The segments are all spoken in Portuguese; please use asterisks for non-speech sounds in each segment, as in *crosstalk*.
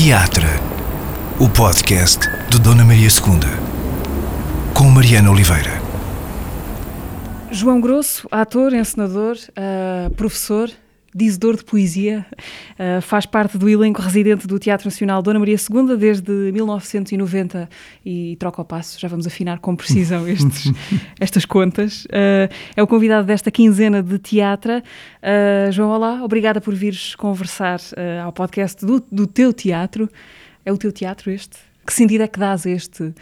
Teatro, o podcast de Dona Maria II, com Mariana Oliveira. João Grosso, ator, encenador, uh, professor, dizedor de poesia, uh, faz parte do elenco residente do Teatro Nacional Dona Maria II desde 1990 e troca o passo, já vamos afinar com precisão *laughs* estes, estas contas. Uh, é o convidado desta quinzena de teatro. Uh, João, olá, obrigada por vires conversar ao podcast do, do teu teatro. É o teu teatro este? Que sentido é que dás a este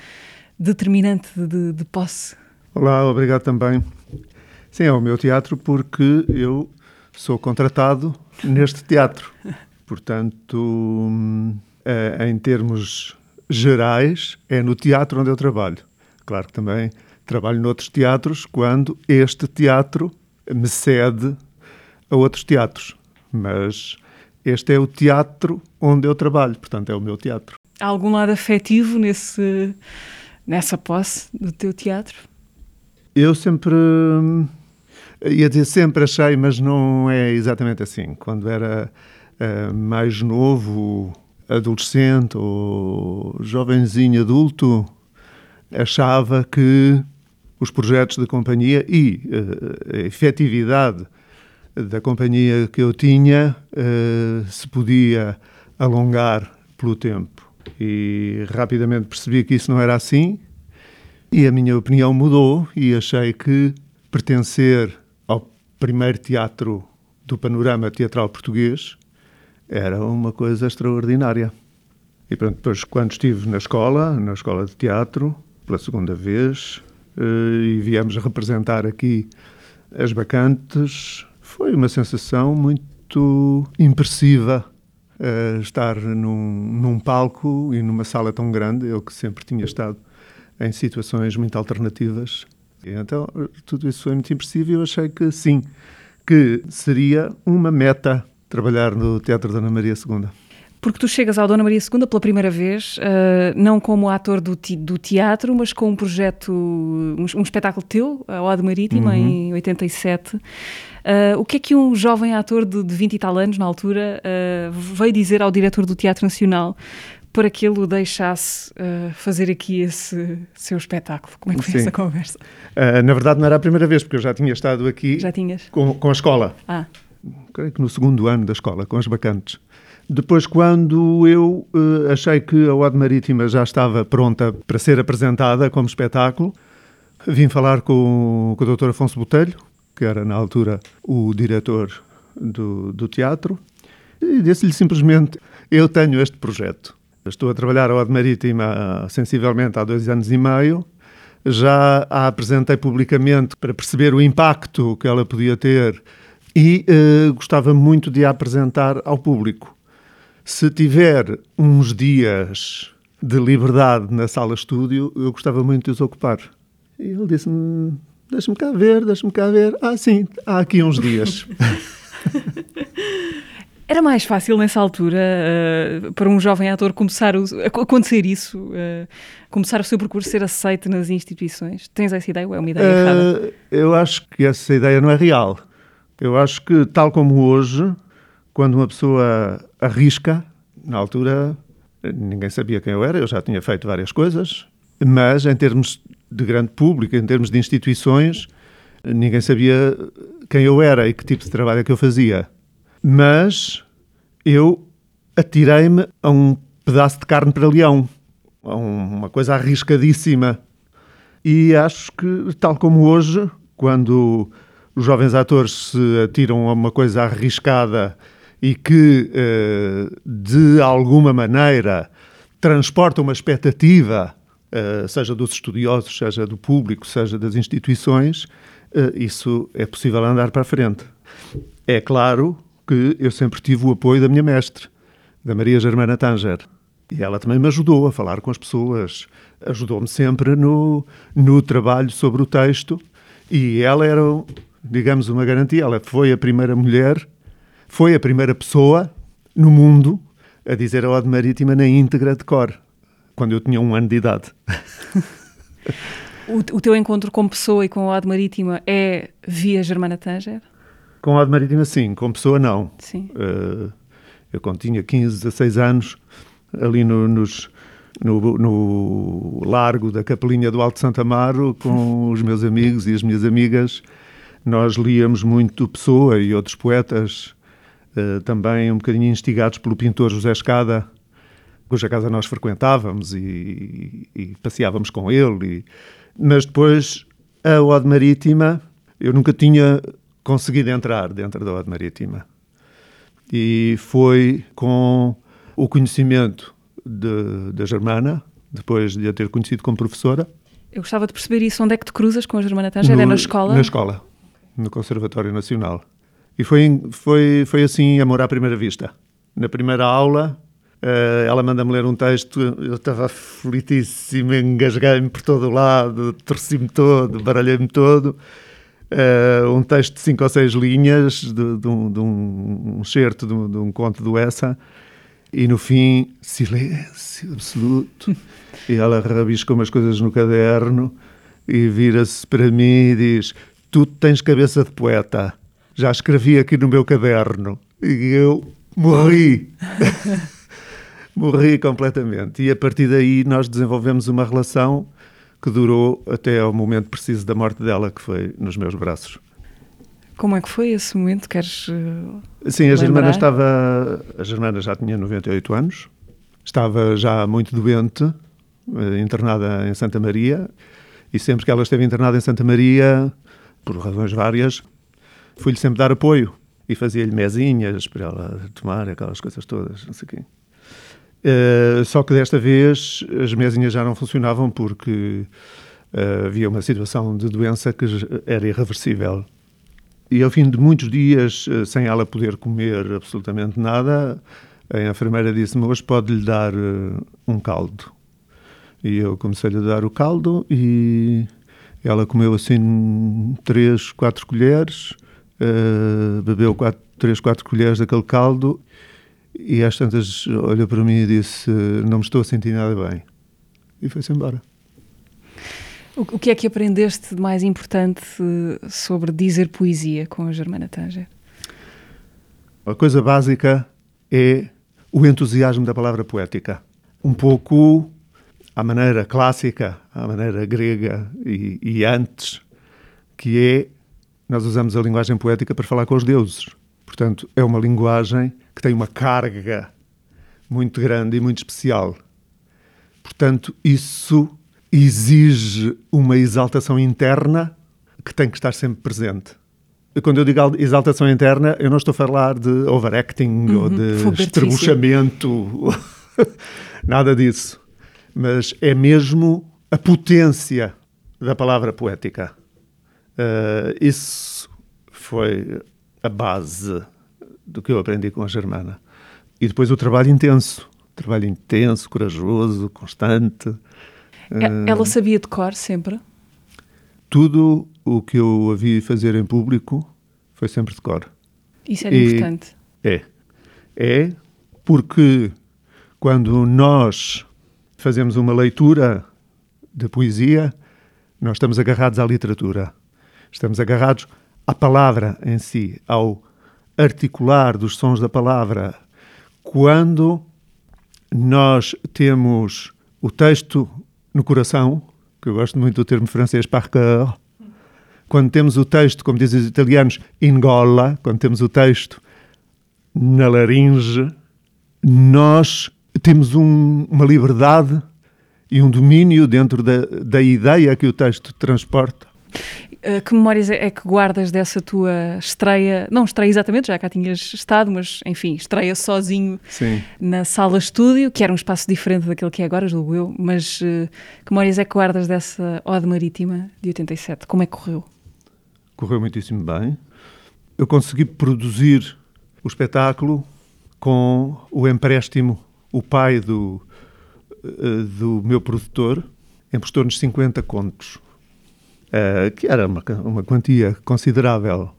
determinante de, de posse? Olá, obrigado também. Sim, é o meu teatro porque eu sou contratado neste teatro. Portanto, é, em termos gerais, é no teatro onde eu trabalho. Claro que também trabalho noutros teatros quando este teatro me cede a outros teatros. Mas este é o teatro onde eu trabalho, portanto, é o meu teatro. Há algum lado afetivo nesse, nessa posse do teu teatro? Eu sempre ia dizer sempre achei, mas não é exatamente assim. Quando era uh, mais novo, adolescente ou jovenzinho adulto, achava que os projetos de companhia e uh, a efetividade da companhia que eu tinha uh, se podia alongar pelo tempo. E rapidamente percebi que isso não era assim, e a minha opinião mudou, e achei que pertencer primeiro teatro do panorama teatral português era uma coisa extraordinária. E pronto, depois, quando estive na escola, na escola de teatro, pela segunda vez, eh, e viemos representar aqui as bacantes, foi uma sensação muito impressiva uh, estar num, num palco e numa sala tão grande. Eu que sempre tinha estado em situações muito alternativas então, tudo isso foi muito impressivo e eu achei que sim, que seria uma meta trabalhar no Teatro Dona Maria II. Porque tu chegas ao Dona Maria II pela primeira vez, uh, não como ator do, do, teatro, mas com um projeto, um, espetáculo teu, a Ode Marítima, uhum. em 87. Uh, o que é que um jovem ator de, de 20 e tal anos, na altura, uh, veio dizer ao diretor do Teatro Nacional para que ele o deixasse uh, fazer aqui esse seu espetáculo. Como é que foi Sim. essa conversa? Uh, na verdade, não era a primeira vez, porque eu já tinha estado aqui já tinhas? Com, com a escola. Ah. Creio que no segundo ano da escola, com as bacantes. Depois, quando eu uh, achei que a Ode Marítima já estava pronta para ser apresentada como espetáculo, vim falar com, com o Dr. Afonso Botelho, que era na altura o diretor do, do teatro, e disse-lhe simplesmente: Eu tenho este projeto Estou a trabalhar a Ode Marítima sensivelmente há dois anos e meio. Já a apresentei publicamente para perceber o impacto que ela podia ter e uh, gostava muito de a apresentar ao público. Se tiver uns dias de liberdade na sala estúdio, eu gostava muito de os ocupar. E ele disse-me: Deixa-me cá ver, deixa-me cá ver. Ah, sim, há aqui uns dias. *laughs* Era mais fácil nessa altura uh, para um jovem ator começar o, acontecer isso, uh, começar o seu percurso, ser aceito nas instituições? Tens essa ideia ou é uma ideia uh, errada? Eu acho que essa ideia não é real. Eu acho que, tal como hoje, quando uma pessoa arrisca, na altura ninguém sabia quem eu era, eu já tinha feito várias coisas, mas em termos de grande público, em termos de instituições, ninguém sabia quem eu era e que tipo de trabalho é que eu fazia mas eu atirei-me a um pedaço de carne para leão, a uma coisa arriscadíssima. E acho que, tal como hoje, quando os jovens atores se atiram a uma coisa arriscada e que, eh, de alguma maneira, transporta uma expectativa, eh, seja dos estudiosos, seja do público, seja das instituições, eh, isso é possível andar para a frente. É claro que eu sempre tive o apoio da minha mestre, da Maria Germana Tanger. E ela também me ajudou a falar com as pessoas, ajudou-me sempre no, no trabalho sobre o texto. E ela era, digamos, uma garantia. Ela foi a primeira mulher, foi a primeira pessoa no mundo a dizer a Ode Marítima na íntegra de cor, quando eu tinha um ano de idade. *laughs* o, o teu encontro com pessoa e com a Ode Marítima é via Germana Tanger? Com a Marítima, sim. Com pessoa, não. Sim. Uh, eu, quando tinha 15, 16 anos, ali no, nos, no, no largo da Capelinha do Alto Santa Amaro com *laughs* os meus amigos e as minhas amigas. Nós líamos muito Pessoa e outros poetas, uh, também um bocadinho instigados pelo pintor José Escada, cuja casa nós frequentávamos e, e passeávamos com ele. E... Mas depois, a Ode Marítima, eu nunca tinha conseguido entrar dentro da Ode Marítima. E foi com o conhecimento da Germana, depois de a ter conhecido como professora. Eu gostava de perceber isso. Onde é que te cruzas com a Germana Tanger? É na escola? Na escola, no Conservatório Nacional. E foi, foi, foi assim, amor à primeira vista. Na primeira aula, uh, ela manda-me ler um texto, eu estava aflitíssimo, engasguei-me por todo o lado, torci-me todo, baralhei-me todo. Uh, um texto de cinco ou seis linhas de, de, um, de um, um certo de, de um conto do Essa e no fim, silêncio absoluto. e ela rabisca umas coisas no caderno e vira-se para mim e diz: Tu tens cabeça de poeta. Já escrevi aqui no meu caderno. E eu morri. *laughs* morri completamente. E a partir daí nós desenvolvemos uma relação que durou até ao momento preciso da morte dela, que foi nos meus braços. Como é que foi esse momento? Queres. Uh, Sim, a Germana estava. A Germana já tinha 98 anos, estava já muito doente, uh, internada em Santa Maria, e sempre que ela esteve internada em Santa Maria, por razões várias, fui-lhe sempre dar apoio e fazia-lhe mesinhas para ela tomar, aquelas coisas todas, não sei o quê. Uh, só que desta vez as mesinhas já não funcionavam porque uh, havia uma situação de doença que era irreversível e ao fim de muitos dias, eh, sem ela poder comer absolutamente nada, a enfermeira disse-me: Hoje pode-lhe dar uh, um caldo. E eu comecei-lhe a dar o caldo e ela comeu assim três, quatro colheres, uh, bebeu quatro, três, quatro colheres daquele caldo e às tantas olhou para mim e disse: Não me estou a sentir nada bem. E foi-se embora. O, que é que aprendeste de mais importante sobre dizer poesia com a Germana Tanger? A coisa básica é o entusiasmo da palavra poética. Um pouco à maneira clássica, à maneira grega e, e antes, que é nós usamos a linguagem poética para falar com os deuses. Portanto, é uma linguagem que tem uma carga muito grande e muito especial. Portanto, isso exige uma exaltação interna que tem que estar sempre presente. Quando eu digo exaltação interna, eu não estou a falar de overacting uhum, ou de estrebuchamento, *laughs* nada disso. Mas é mesmo a potência da palavra poética. Uh, isso foi a base do que eu aprendi com a Germana. E depois o trabalho intenso. Trabalho intenso, corajoso, constante. É, ela sabia de cor sempre? Tudo o que eu a vi fazer em público foi sempre de cor. Isso era e importante. É. É porque quando nós fazemos uma leitura de poesia, nós estamos agarrados à literatura. Estamos agarrados à palavra em si, ao articular dos sons da palavra. Quando nós temos o texto no coração, que eu gosto muito do termo francês par cœur, quando temos o texto, como dizem os italianos, in gola, quando temos o texto na laringe, nós temos um, uma liberdade e um domínio dentro da, da ideia que o texto transporta eh, que memórias é, que guardas dessa tua estreia? Não estreia exatamente, já cá tinhas estado, mas enfim, estreia sozinho Sim. na sala estúdio, que era um espaço diferente daquele que é agora, julgo eu. Mas uh, que memórias é que guardas dessa Ode Marítima de 87? Como é que correu? Correu muitíssimo bem. Eu consegui produzir o espetáculo com o empréstimo. O pai do, uh, do meu produtor emprestou-nos 50 contos uh, que era uma, uma quantia considerável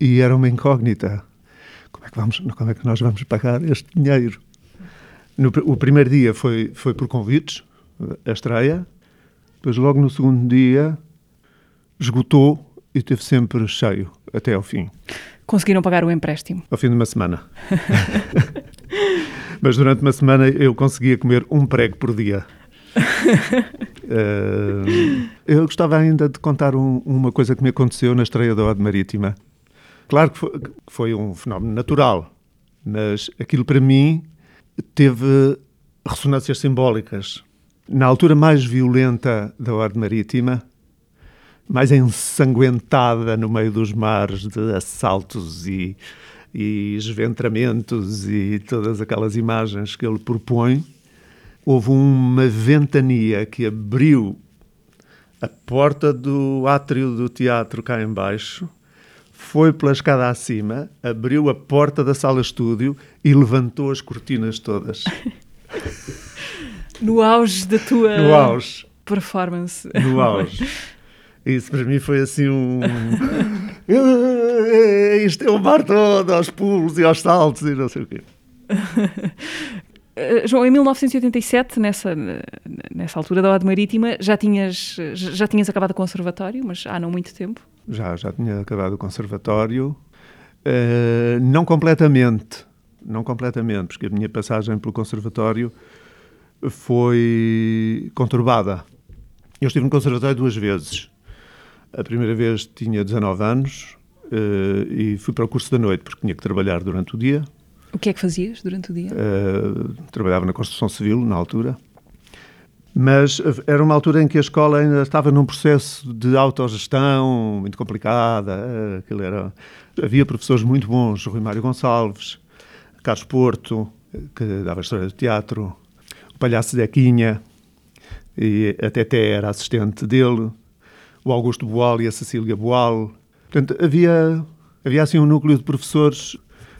e era uma incógnita. Como é que, vamos, como é que nós vamos pagar este dinheiro? No, o primeiro dia foi, foi por convites, a estreia, depois logo no segundo dia esgotou e esteve sempre cheio até ao fim. Conseguiram pagar o empréstimo? Ao fim de uma semana. *laughs* Mas durante uma semana eu conseguia comer um prego por dia. *laughs* Uh, eu gostava ainda de contar um, uma coisa que me aconteceu na estreia da Ode Marítima. Claro que foi, que foi um fenómeno natural, mas aquilo para mim teve ressonâncias simbólicas. Na altura mais violenta da Ode Marítima, mais ensanguentada no meio dos mares de assaltos e, e esventramentos e todas aquelas imagens que ele propõe, houve uma ventania que abriu a porta do átrio do teatro cá embaixo, foi pela escada acima, abriu a porta da sala-estúdio e levantou as cortinas todas. no auge da tua no auge. performance. No auge. Isso para mim foi assim um. Isto é o mar todo, aos pulos e aos saltos e não sei o quê. *laughs* Uh, João, em 1987, nessa, nessa altura da Ode Marítima, já tinhas, já tinhas acabado o conservatório, mas há não muito tempo? Já, já tinha acabado o conservatório. Uh, não completamente, não completamente, porque a minha passagem pelo conservatório foi conturbada. Eu estive no conservatório duas vezes. A primeira vez tinha 19 anos uh, e fui para o curso da noite, porque tinha que trabalhar durante o dia o que é que fazias durante o dia? Uh, trabalhava na construção civil, na altura. Mas era uma altura em que a escola ainda estava num processo de autogestão muito complicada. Uh, era... Havia professores muito bons, Rui Mário Gonçalves, Carlos Porto, que dava história do teatro, o Palhaço Zequinha, e a Teté era assistente dele, o Augusto Boal e a Cecília Boal. Portanto, havia, havia assim um núcleo de professores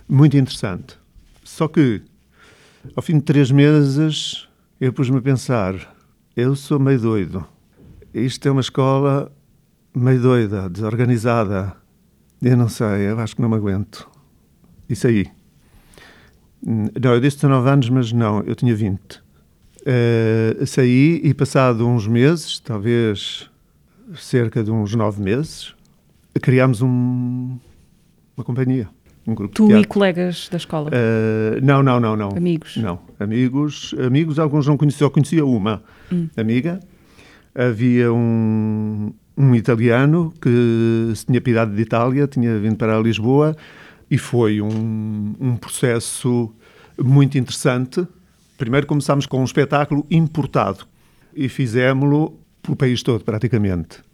muito interessante. Só que, ao fim de três meses, eu pus-me a pensar: eu sou meio doido. Isto é uma escola meio doida, desorganizada. Eu não sei, eu acho que não me aguento. E saí. Não, eu disse 19 anos, mas não, eu tinha 20. Uh, eh, saí e, passado uns meses, talvez cerca de uns nove meses, criámos um, uma companhia um grupo tu de teatro. e colegas da escola? Uh, não, não, não, não. Amigos? Não, amigos, amigos alguns não conhecia, só conhecia uma hum. amiga. Havia um, um italiano que se tinha pidado de Itália, tinha vindo para Lisboa e foi um, um processo muito interessante. Primeiro começámos com um espetáculo importado e fizemos-lo pelo país todo, praticamente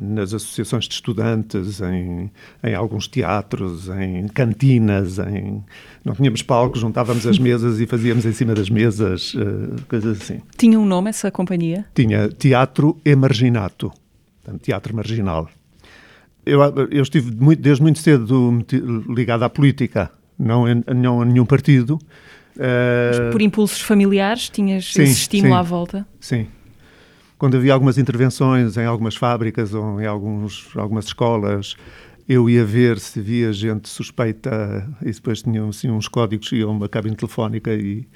nas associações de estudantes, em, em alguns teatros, em cantinas, em... não tínhamos palcos, juntávamos as *laughs* mesas e fazíamos em cima das mesas, uh, coisas assim. Tinha um nome essa companhia? Tinha Teatro Emarginato, teatro marginal. Eu, eu estive muito, desde muito cedo ligado à política, não, em, não a nenhum partido. Uh... por impulsos familiares tinhas sim, esse estímulo sim, à volta? Sim, quando havia algumas intervenções em algumas fábricas ou em alguns, algumas escolas, eu ia ver se havia gente suspeita e depois tinham assim, uns códigos, e uma cabine telefónica e,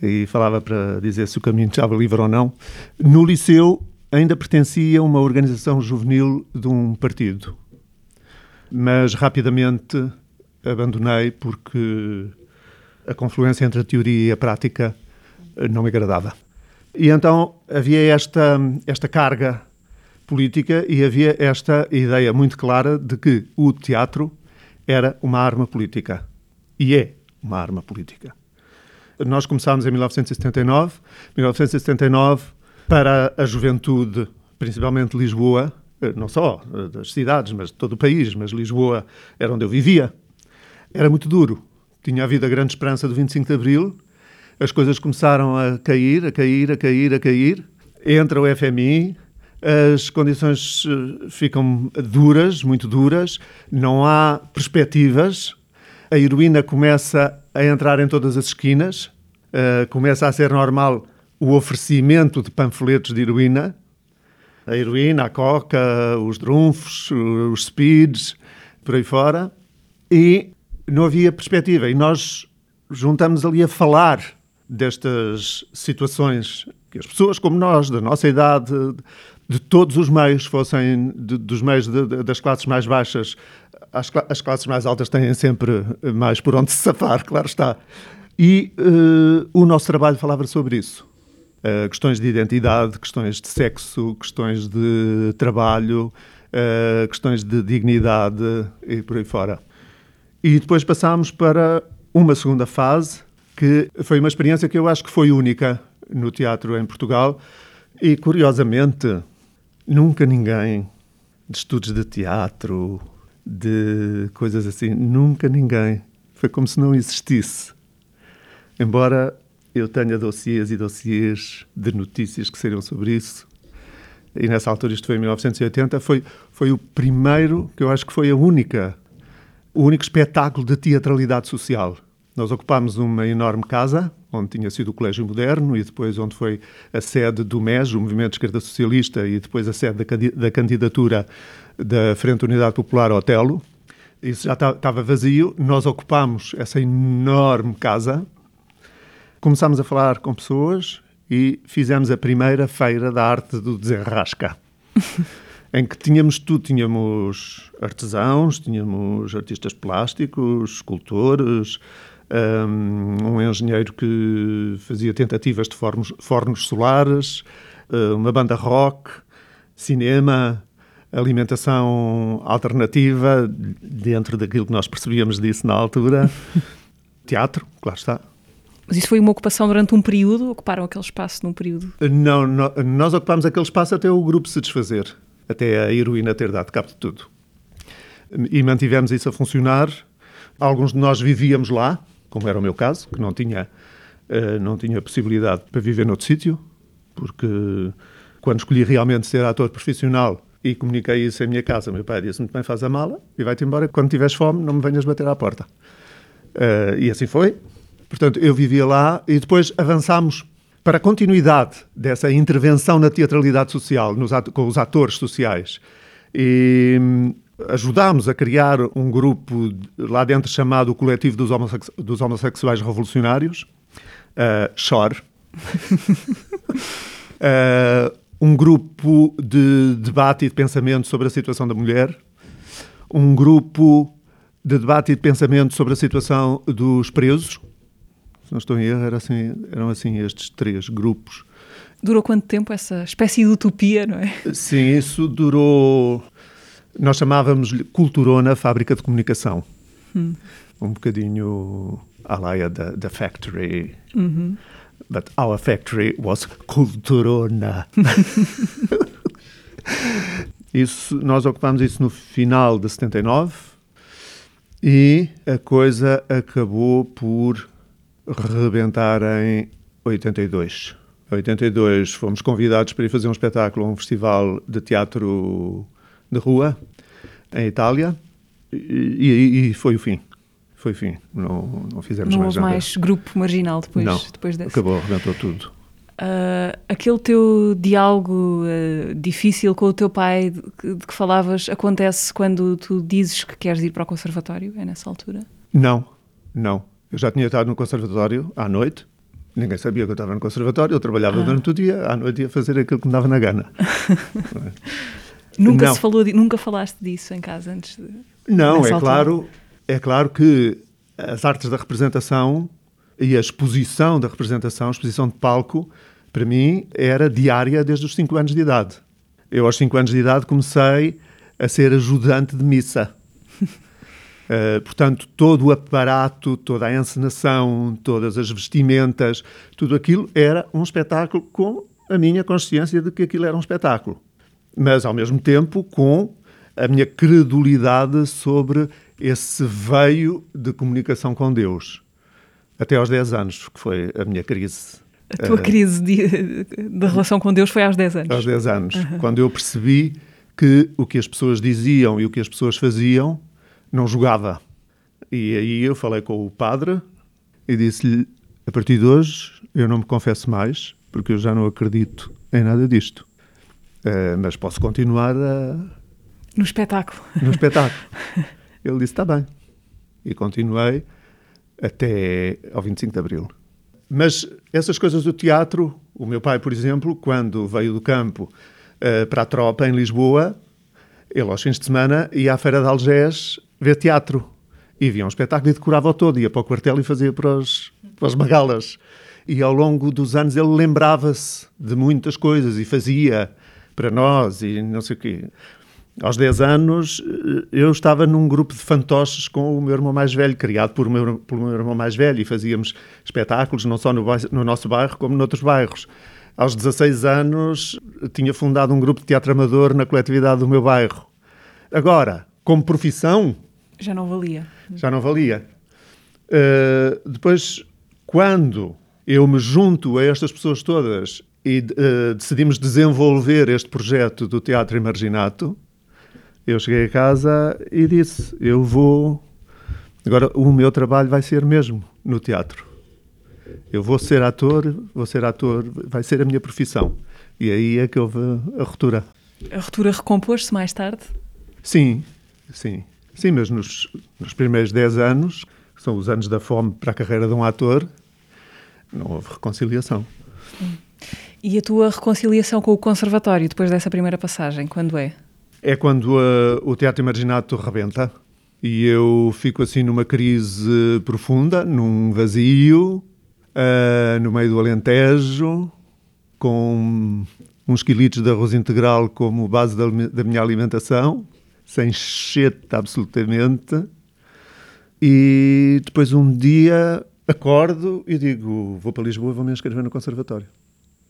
e falava para dizer se o caminho estava livre ou não. No liceu ainda pertencia a uma organização juvenil de um partido, mas rapidamente abandonei porque a confluência entre a teoria e a prática não me agradava. E então havia esta, esta carga política e havia esta ideia muito clara de que o teatro era uma arma política. E é uma arma política. Nós começámos em 1979. 1979, para a juventude, principalmente Lisboa, eh, não só eh, das cidades, mas de todo o país, mas Lisboa era onde eu vivia, era muito duro. Tinha havido a grande esperança do 25 de Abril as coisas começaram a cair, a cair, a cair, a cair. Entra o FMI, as condições eh, ficam duras, muito duras, não há perspectivas. A heroína começa a entrar em todas as esquinas, uh, começa a ser normal o oferecimento de panfletos de heroína. A heroína, a coca, os drunfos, os speeds, por aí fora. E não havia perspectiva. E nós juntamos ali a falar destas situações que as pessoas como nós, da nossa idade, de todos os meios, fossem de, dos meios de, de, das classes mais baixas, as, as, classes mais altas têm sempre mais por onde se *laughs* safar, claro está. E uh, o nosso trabalho falava sobre isso. Uh, questões de identidade, questões de sexo, questões de trabalho, uh, questões de dignidade e por aí fora. E depois passámos para uma segunda fase, que foi uma experiência que eu acho que foi única no teatro em Portugal. E, curiosamente, nunca ninguém de estudos de teatro, de coisas assim, nunca ninguém. Foi como se não existisse. Embora eu tenha dossiês e dossiês de notícias que seriam sobre isso, e nessa altura, isto foi em 1980, foi, foi o primeiro, que eu acho que foi a única, o único espetáculo de teatralidade social. Nós ocupámos uma enorme casa, onde tinha sido o Colégio Moderno e depois onde foi a sede do MES, o Movimento de Esquerda Socialista, e depois a sede da, da candidatura da Frente Unidade Popular Otelo. Isso já estava vazio. Nós ocupámos essa enorme casa, Começámos a falar com pessoas e fizemos a primeira feira da arte do desenrasca. *laughs* em que tínhamos tudo, tínhamos artesãos, tínhamos artistas plásticos, escultores, um, engenheiro que fazia tentativas de fornos, fornos solares, eh, uma banda rock, cinema, alimentação alternativa, dentro daquilo que nós percebíamos disso na altura, *laughs* teatro, claro está, mas isso foi uma ocupação durante um período? Ocuparam aquele espaço num período? Não, não nós ocupámos aquele espaço até o grupo se desfazer, até a heroína ter dado cabo de tudo. E mantivemos isso a funcionar. Alguns de nós vivíamos lá, como era o meu caso, que não tinha, uh, não tinha possibilidade para viver noutro sítio, porque quando escolhi realmente ser ator profissional e comuniquei isso em minha casa, meu pai disse: Muito bem, faz a mala e vai-te embora. Quando tiveres fome, não me venhas bater à porta. Uh, e assim foi. Portanto, eu vivia lá e depois avançámos para a continuidade dessa intervenção na teatralidade social, nos, com os atores sociais. E hum, ajudámos a criar um grupo lá dentro chamado Coletivo dos, Homossex dos Homossexuais Revolucionários, uh, SHORE. uh, *laughs* um grupo de debate e de pensamento sobre a situação da mulher, um grupo de debate e de pensamento sobre a situação dos presos, se não estou em erro, era assim, eram assim estes três grupos. Durou quanto tempo essa espécie de utopia, não é? Sim, isso durou. Nós chamávamos-lhe Culturona Fábrica de Comunicação. Hum. Um bocadinho à laia da, da Factory. Uhum. But our factory was Culturona. *laughs* isso, nós ocupámos isso no final de 79 e a coisa acabou por rebentar em 82. Em 82 fomos convidados para ir fazer um espetáculo a um festival de teatro de rua em Itália e, e, foi o fim. Foi o fim. Não, não fizemos não mais nada. Não houve mais grupo marginal depois, não, depois desse? acabou, arrebentou tudo. Uh, aquele teu diálogo uh, difícil com o teu pai de, de, que falavas acontece quando tu dizes que queres ir para o conservatório? É nessa altura? Não, não. Eu já tinha estado no conservatório à noite, ninguém sabia que eu estava no conservatório, eu trabalhava ah. durante o dia, à noite ia fazer aquilo que me dava na gana. *laughs* nunca não. se falou, de, nunca falaste disso em casa antes de. Não, é claro, é claro que as artes da representação e a exposição da representação, a exposição de palco, para mim era diária desde os 5 anos de idade. Eu, aos 5 anos de idade, comecei a ser ajudante de missa. Uh, *laughs* portanto, todo o aparato, toda a encenação, todas as vestimentas, tudo aquilo era um espetáculo com a minha consciência de que aquilo era um espetáculo. Mas, ao mesmo tempo, com a minha credulidade sobre esse veio de comunicação com Deus. Até aos 10 anos, que foi a minha crise. A tua uh, crise de, de, relação com Deus foi aos 10 anos? Aos 10 anos, uhum. quando eu percebi que o que as pessoas diziam e o que as pessoas faziam não jogava. E aí eu falei com o padre e disse-lhe: a partir de hoje eu não me confesso mais, porque eu já não acredito em nada disto. Uh, mas posso continuar a... No espetáculo. No espetáculo. Ele disse: está bem. E continuei até ao 25 de Abril. Mas essas coisas do teatro, o meu pai, por exemplo, quando veio do campo uh, para a tropa em Lisboa, ele aos fins de semana ia à Feira de Algés ver teatro. E via um espetáculo e decorava-o todo, ia para o quartel e fazia para, os, para as magalas. E ao longo dos anos ele lembrava-se de muitas coisas e fazia para nós e não sei o quê. Aos 10 anos, eu estava num grupo de fantoches com o meu irmão mais velho, criado por meu, pelo meu irmão mais velho, e fazíamos espetáculos não só no, no nosso bairro, como noutros bairros. Aos 16 anos, tinha fundado um grupo de teatro amador na coletividade do meu bairro. Agora, como profissão. Já não valia. Já não valia. Uh, depois, quando eu me junto a estas pessoas todas e uh, decidimos desenvolver este projeto do Teatro Imarginato, eu cheguei a casa e disse: Eu vou. Agora, o meu trabalho vai ser mesmo no teatro. Eu vou ser ator, vou ser ator, vai ser a minha profissão. E aí é que houve a ruptura. A ruptura recompôs-se mais tarde? Sim, sim. Sim, mas nos, nos primeiros 10 anos, que são os anos da fome para a carreira de um ator, não houve reconciliação. E a tua reconciliação com o conservatório depois dessa primeira passagem, quando é? É quando uh, o Teatro Imarginato rebenta e eu fico assim numa crise profunda, num vazio, uh, no meio do Alentejo, com uns quilitos de arroz integral como base da, da minha alimentação, sem cheta absolutamente. E depois um dia acordo e digo: vou para Lisboa, vou me inscrever no conservatório.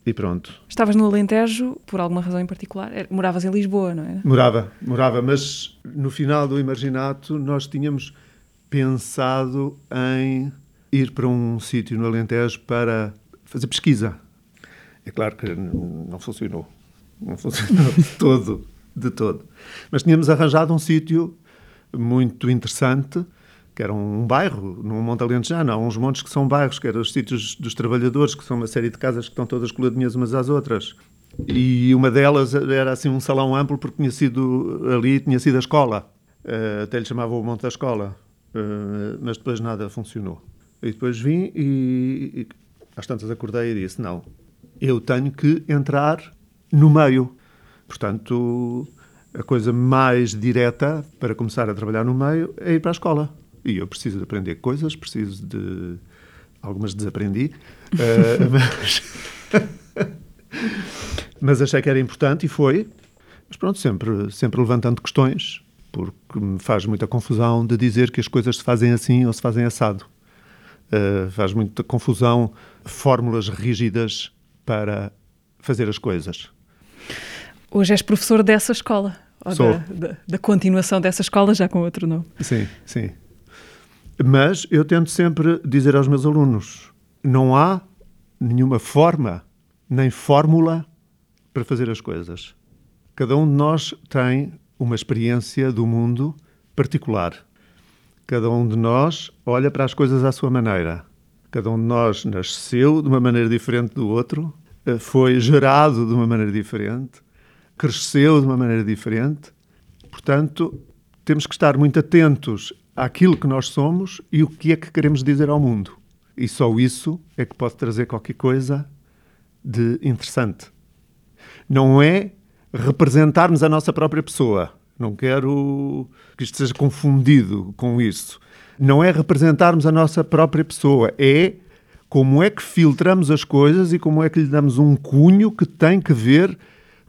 E pronto. Estavas no Alentejo por alguma razão em particular? Moravas em Lisboa, não é? Morava, morava, mas no final do Imarginato nós tínhamos pensado em ir para um sítio no Alentejo para fazer pesquisa. É claro que não funcionou. Não funcionou de *laughs* todo, de todo. Mas tínhamos arranjado um sítio muito interessante que era um bairro, num Monte Alentejano, há uns montes que são bairros, que eram os sítios dos trabalhadores, que são uma série de casas que estão todas coladinhas umas às outras. E uma delas era assim um salão amplo porque tinha sido ali, tinha sido a escola. Uh, até lhe chamava o Monte da Escola, uh, mas depois nada funcionou. E depois vim e, e às tantas acordei e disse, não, eu tenho que entrar no meio. Portanto, a coisa mais direta para começar a trabalhar no meio é ir para a escola. E eu preciso de aprender coisas, preciso de. Algumas desaprendi, uh, *laughs* mas. *laughs* mas achei que era importante e foi. Mas pronto, sempre, sempre levantando questões, porque me faz muita confusão de dizer que as coisas se fazem assim ou se fazem assado. Uh, faz muita confusão fórmulas rígidas para fazer as coisas. Hoje és professor dessa escola. Ou. Da, da, da, continuação dessa escola, já com outro nome. Sim, sim. Mas eu tento sempre dizer aos meus alunos: não há nenhuma forma nem fórmula para fazer as coisas. Cada um de nós tem uma experiência do mundo particular. Cada um de nós olha para as coisas à sua maneira. Cada um de nós nasceu de uma maneira diferente do outro, eh, foi gerado de uma maneira diferente, cresceu de uma maneira diferente. Portanto, temos que estar muito atentos àquilo que nós somos e o que é que queremos dizer ao mundo. E só isso é que pode trazer qualquer coisa de interessante. Não é representarmos a nossa própria pessoa. Não quero que isto seja confundido com isso. Não é representarmos a nossa própria pessoa, é como é que filtramos as coisas e como é que lhe damos um cunho que tem que ver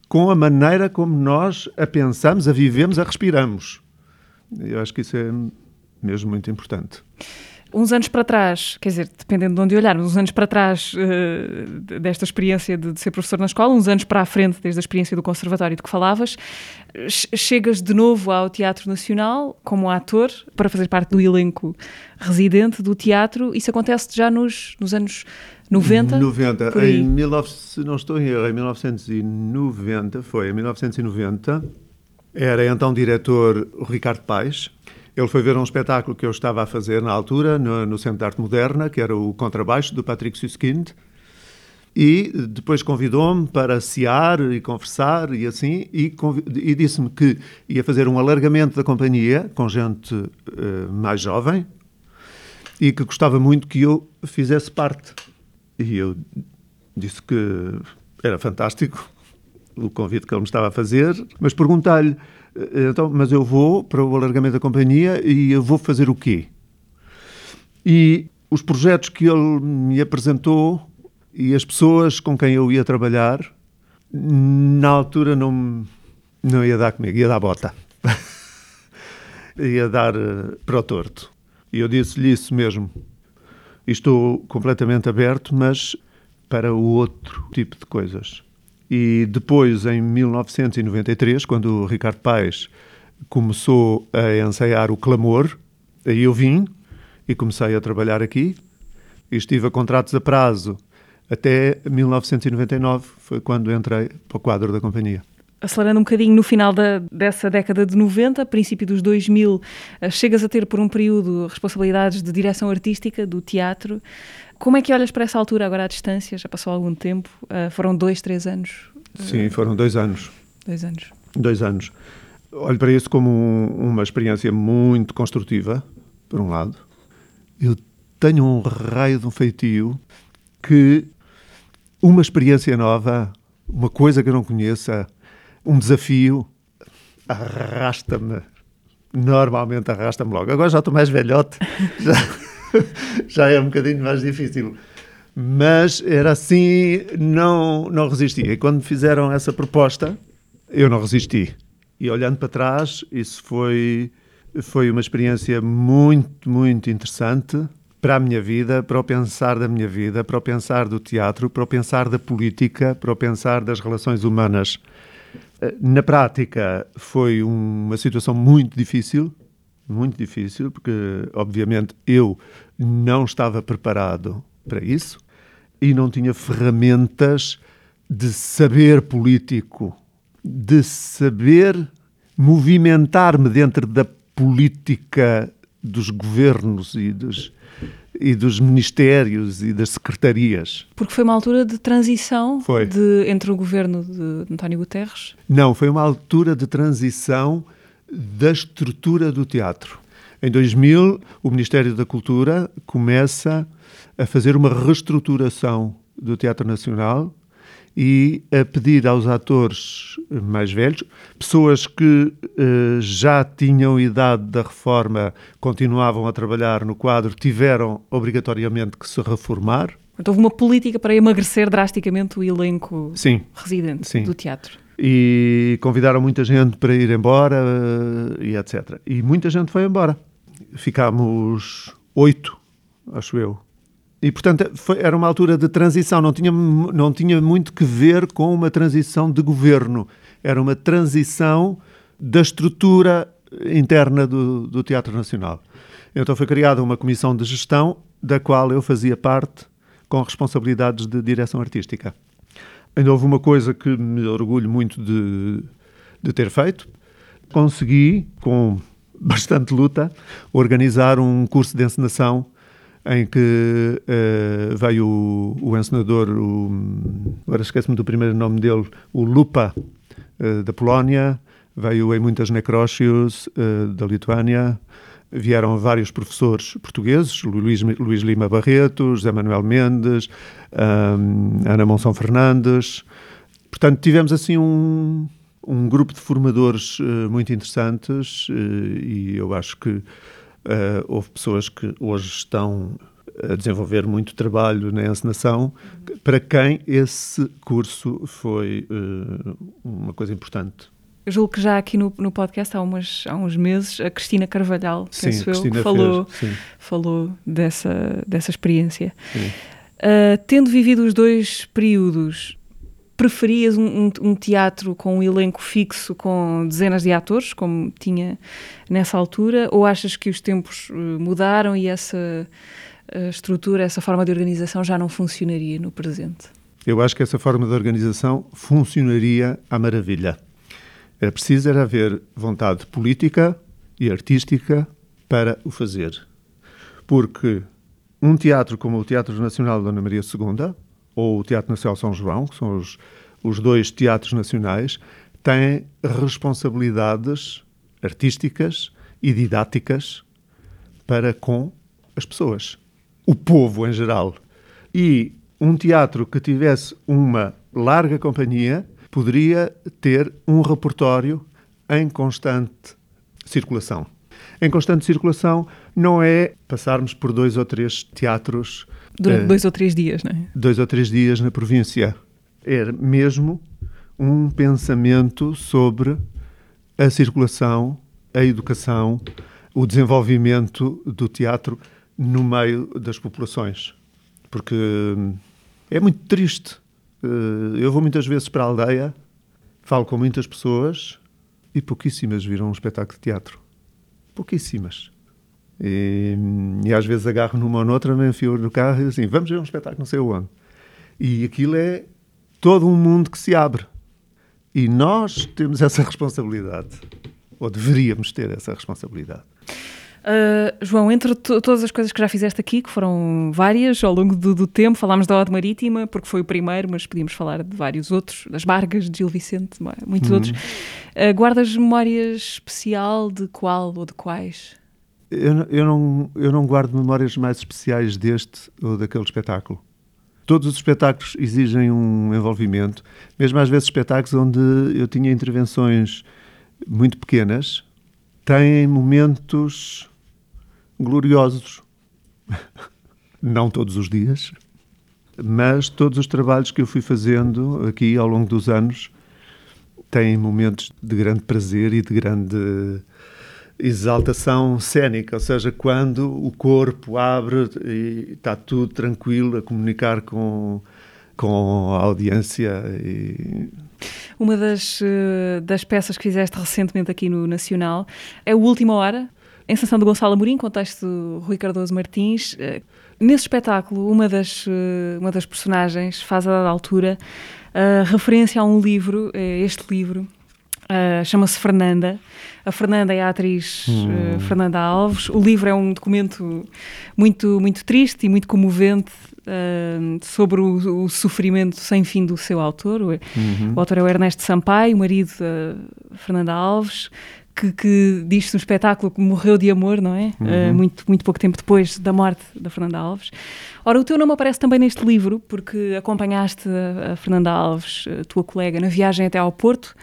com a maneira como nós a pensamos, a vivemos, a respiramos. Eu acho que isso é mesmo muito importante. Uns anos para trás, quer dizer, dependendo de onde olharmos, uns anos para trás uh, desta experiência de, de, ser professor na escola, uns anos para a frente, desde a experiência do conservatório de que falavas, chegas de novo ao Teatro Nacional como ator para fazer parte do elenco residente do teatro. Isso acontece já nos, nos anos 90? 90. Em 19, não estou em erro, em 1990, foi em 1990, era então diretor Ricardo Paes, ele foi ver um espetáculo que eu estava a fazer na altura, no, no Centro de Arte Moderna, que era o Contrabaixo, do Patrick Suskind, e depois convidou-me para sear e conversar e assim, e, e disse-me que ia fazer um alargamento da companhia com gente uh, mais jovem e que gostava muito que eu fizesse parte. E eu disse que era fantástico o convite que ele me estava a fazer, mas perguntei-lhe, então, mas eu vou para o alargamento da companhia e eu vou fazer o quê? E os projetos que ele me apresentou e as pessoas com quem eu ia trabalhar, na altura não, não ia dar comigo, ia dar bota. *laughs* ia dar uh, para o torto. E eu disse-lhe isso mesmo. Estou completamente aberto, mas para o outro tipo de coisas. E depois, em 1993, quando o Ricardo Paes começou a ensaiar o Clamor, aí eu vim e comecei a trabalhar aqui. E estive a contratos a prazo até 1999, foi quando entrei para o quadro da companhia. Acelerando um bocadinho no final da, dessa década de 90, princípio dos 2000, eh, chegas a ter por um período responsabilidades de direção artística do teatro. Como é que olhas para essa altura, agora à distância? Já passou algum tempo? Uh, foram dois, três anos? Sim, foram dois anos. Dois anos. Dois anos. Olho para isso como um, uma experiência muito construtiva, por um lado. Eu tenho um raio de um feitio que uma experiência nova, uma coisa que eu não conheça, um desafio, arrasta-me. Normalmente arrasta-me logo. Agora já estou mais velhote, *laughs* já, já é um bocadinho mais difícil. Mas era assim, não, não resistia. E quando me fizeram essa proposta, eu não resisti. E olhando para trás, isso foi, foi uma experiência muito, muito interessante para a minha vida, para o pensar da minha vida, para o pensar do teatro, para o pensar da política, para o pensar das relações humanas. Eh, na prática, foi uma situação muito difícil, muito difícil, porque, obviamente, eu não estava preparado para isso e não tinha ferramentas de saber político, de saber movimentar-me dentro da política dos governos e dos, e dos ministérios e das secretarias. Porque foi uma altura de transição de, entre o governo de António Guterres? Não, foi uma altura de transição da estrutura do teatro. Em 2000, o Ministério da Cultura começa a fazer uma reestruturação do Teatro Nacional e a pedir aos atores mais velhos, pessoas que uh, já tinham idade da reforma, continuavam a trabalhar no quadro, tiveram obrigatoriamente que se reformar. Então houve uma política para emagrecer drasticamente o elenco sim, residente sim. do teatro. E convidaram muita gente para ir embora uh, e etc. E muita gente foi embora. Ficámos oito, acho eu, e, portanto, foi, era uma altura de transição, não tinha, não tinha muito que ver com uma transição de governo. Era uma transição da estrutura interna do, do Teatro Nacional. Então foi criada uma comissão de gestão, da qual eu fazia parte, com responsabilidades de direção artística. Ainda houve uma coisa que me orgulho muito de, de ter feito. Consegui, com bastante luta, organizar um curso de encenação em que uh, veio o, o encenador, o, agora esqueço-me do primeiro nome dele, o Lupa, uh, da Polónia, veio em muitas Necrócios, uh, da Lituânia, vieram vários professores portugueses, Luís, Luís Lima Barreto, José Manuel Mendes, um, Ana Monção Fernandes. Portanto, tivemos assim um, um grupo de formadores muito interessantes e eu acho que Uh, houve pessoas que hoje estão a desenvolver muito trabalho na encenação, para quem esse curso foi uh, uma coisa importante. Eu julgo que já aqui no, no podcast há, umas, há uns meses a Cristina Carvalhal, sim, penso Cristina eu, falou, fez, falou dessa, dessa experiência. Uh, tendo vivido os dois períodos, preferias um, um, um, teatro com um elenco fixo, com dezenas de atores, como tinha nessa altura, ou achas que os tempos uh, mudaram e essa uh, estrutura, essa forma de organização já não funcionaria no presente? Eu acho que essa forma de organização funcionaria à maravilha. Era preciso era haver vontade política e artística para o fazer. Porque um teatro como o Teatro Nacional Dona Maria II ou o Teatro Nacional São João, que são os, os dois teatros nacionais, têm responsabilidades artísticas e didáticas para com as pessoas, o povo em geral. E um teatro que tivesse uma larga companhia poderia ter um repertório em constante circulação. Em constante circulação não é passarmos por dois ou três teatros. Durante uh, dois ou três dias, não é? Dois ou três dias na província. É mesmo um pensamento sobre a circulação, a educação, o desenvolvimento do teatro no meio das populações. Porque hum, é muito triste. Eh, eu vou muitas vezes para a aldeia, falo com muitas pessoas e pouquíssimas viram um espetáculo de teatro. Pouquíssimas. E, e às vezes agarro numa ou noutra, me enfio no carro e assim, vamos ver um espetáculo não sei onde. E aquilo é todo um mundo que se abre. E nós temos essa responsabilidade, ou deveríamos ter essa responsabilidade. Uh, João, entre todas as coisas que já fizeste aqui, que foram várias ao longo do, do, tempo, falámos da Ode Marítima, porque foi o primeiro, mas podíamos falar de vários outros, das Bargas, de Gil Vicente, muitos uhum. outros. Uh, guardas memórias especial de qual ou de quais? Eu, eu, não, eu não guardo memórias mais especiais deste ou daquele espetáculo. Todos os espetáculos exigem um envolvimento, mesmo às vezes espetáculos onde eu tinha intervenções muito pequenas, têm momentos gloriosos. *laughs* Não todos os dias, mas todos os trabalhos que eu fui fazendo aqui ao longo dos anos têm momentos de grande prazer e de grande exaltação cênica, ou seja, quando o corpo abre e está tudo tranquilo a comunicar com, com a audiência. E... Uma das, eh, das peças que fizeste recentemente aqui no Nacional é o Última Hora, Encenação do Gonçalo Amorim, com texto de Rui Cardoso Martins. Eh, nesse espetáculo, uma das, eh, uma das personagens faz a dada altura a referência a um livro, este livro, Uh, chama-se Fernanda. A Fernanda é a atriz hum. uh, Fernanda Alves. O livro é um documento muito, muito triste e muito comovente uh, sobre o, o, sofrimento sem fim do seu autor. O, uhum. o autor é o Ernesto Sampaio, o marido da Fernanda Alves, que, que diz-se no espetáculo que morreu de amor, não é? Uhum. Uh, muito, muito pouco tempo depois da morte da Fernanda Alves. Ora, o teu nome aparece também neste livro, porque acompanhaste a, a Fernanda Alves, a tua colega, na viagem até ao Porto,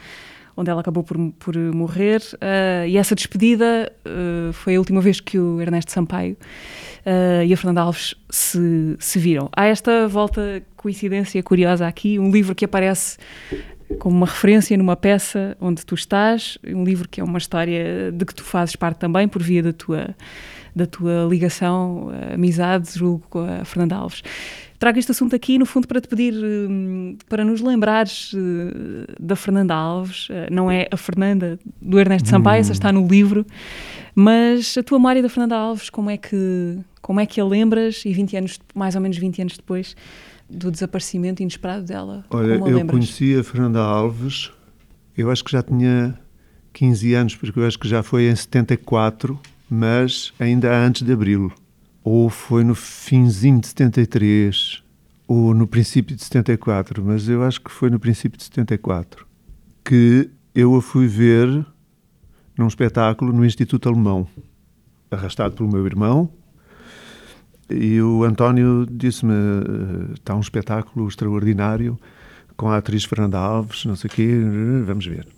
onde ela acabou por, por morrer. Uh, e essa despedida uh, foi a última vez que o Ernesto Sampaio e a Fernanda Alves se, se viram. Há esta volta, coincidência curiosa aqui, um livro que aparece como uma referência numa peça onde tu estás, um livro que é uma história de que tu fazes parte também por via da tua da tua ligação, amizade, julgo com a Fernanda Alves. Trago este assunto aqui, no fundo, para te pedir, hum, para nos lembrares hum, da Fernanda Alves. Eh, não é a Fernanda do Ernesto Sampaio, essa hum. está no livro, mas a tua memória da Fernanda Alves, como é que, como é que a lembras? E 20 anos, mais ou menos 20 anos depois, do desaparecimento inesperado dela? Olha, eu lembras? conheci a Fernanda Alves, eu acho que já tinha 15 anos, porque eu acho que já foi em 74, mas ainda antes de abril. Ou foi no finzinho de 73, ou no princípio de 74, mas eu acho que foi no princípio de 74, que eu a fui ver num espetáculo no Instituto Alemão, arrastado pelo meu irmão, e o António disse-me: está um espetáculo extraordinário com a atriz Fernanda Alves, não sei o quê, vamos ver.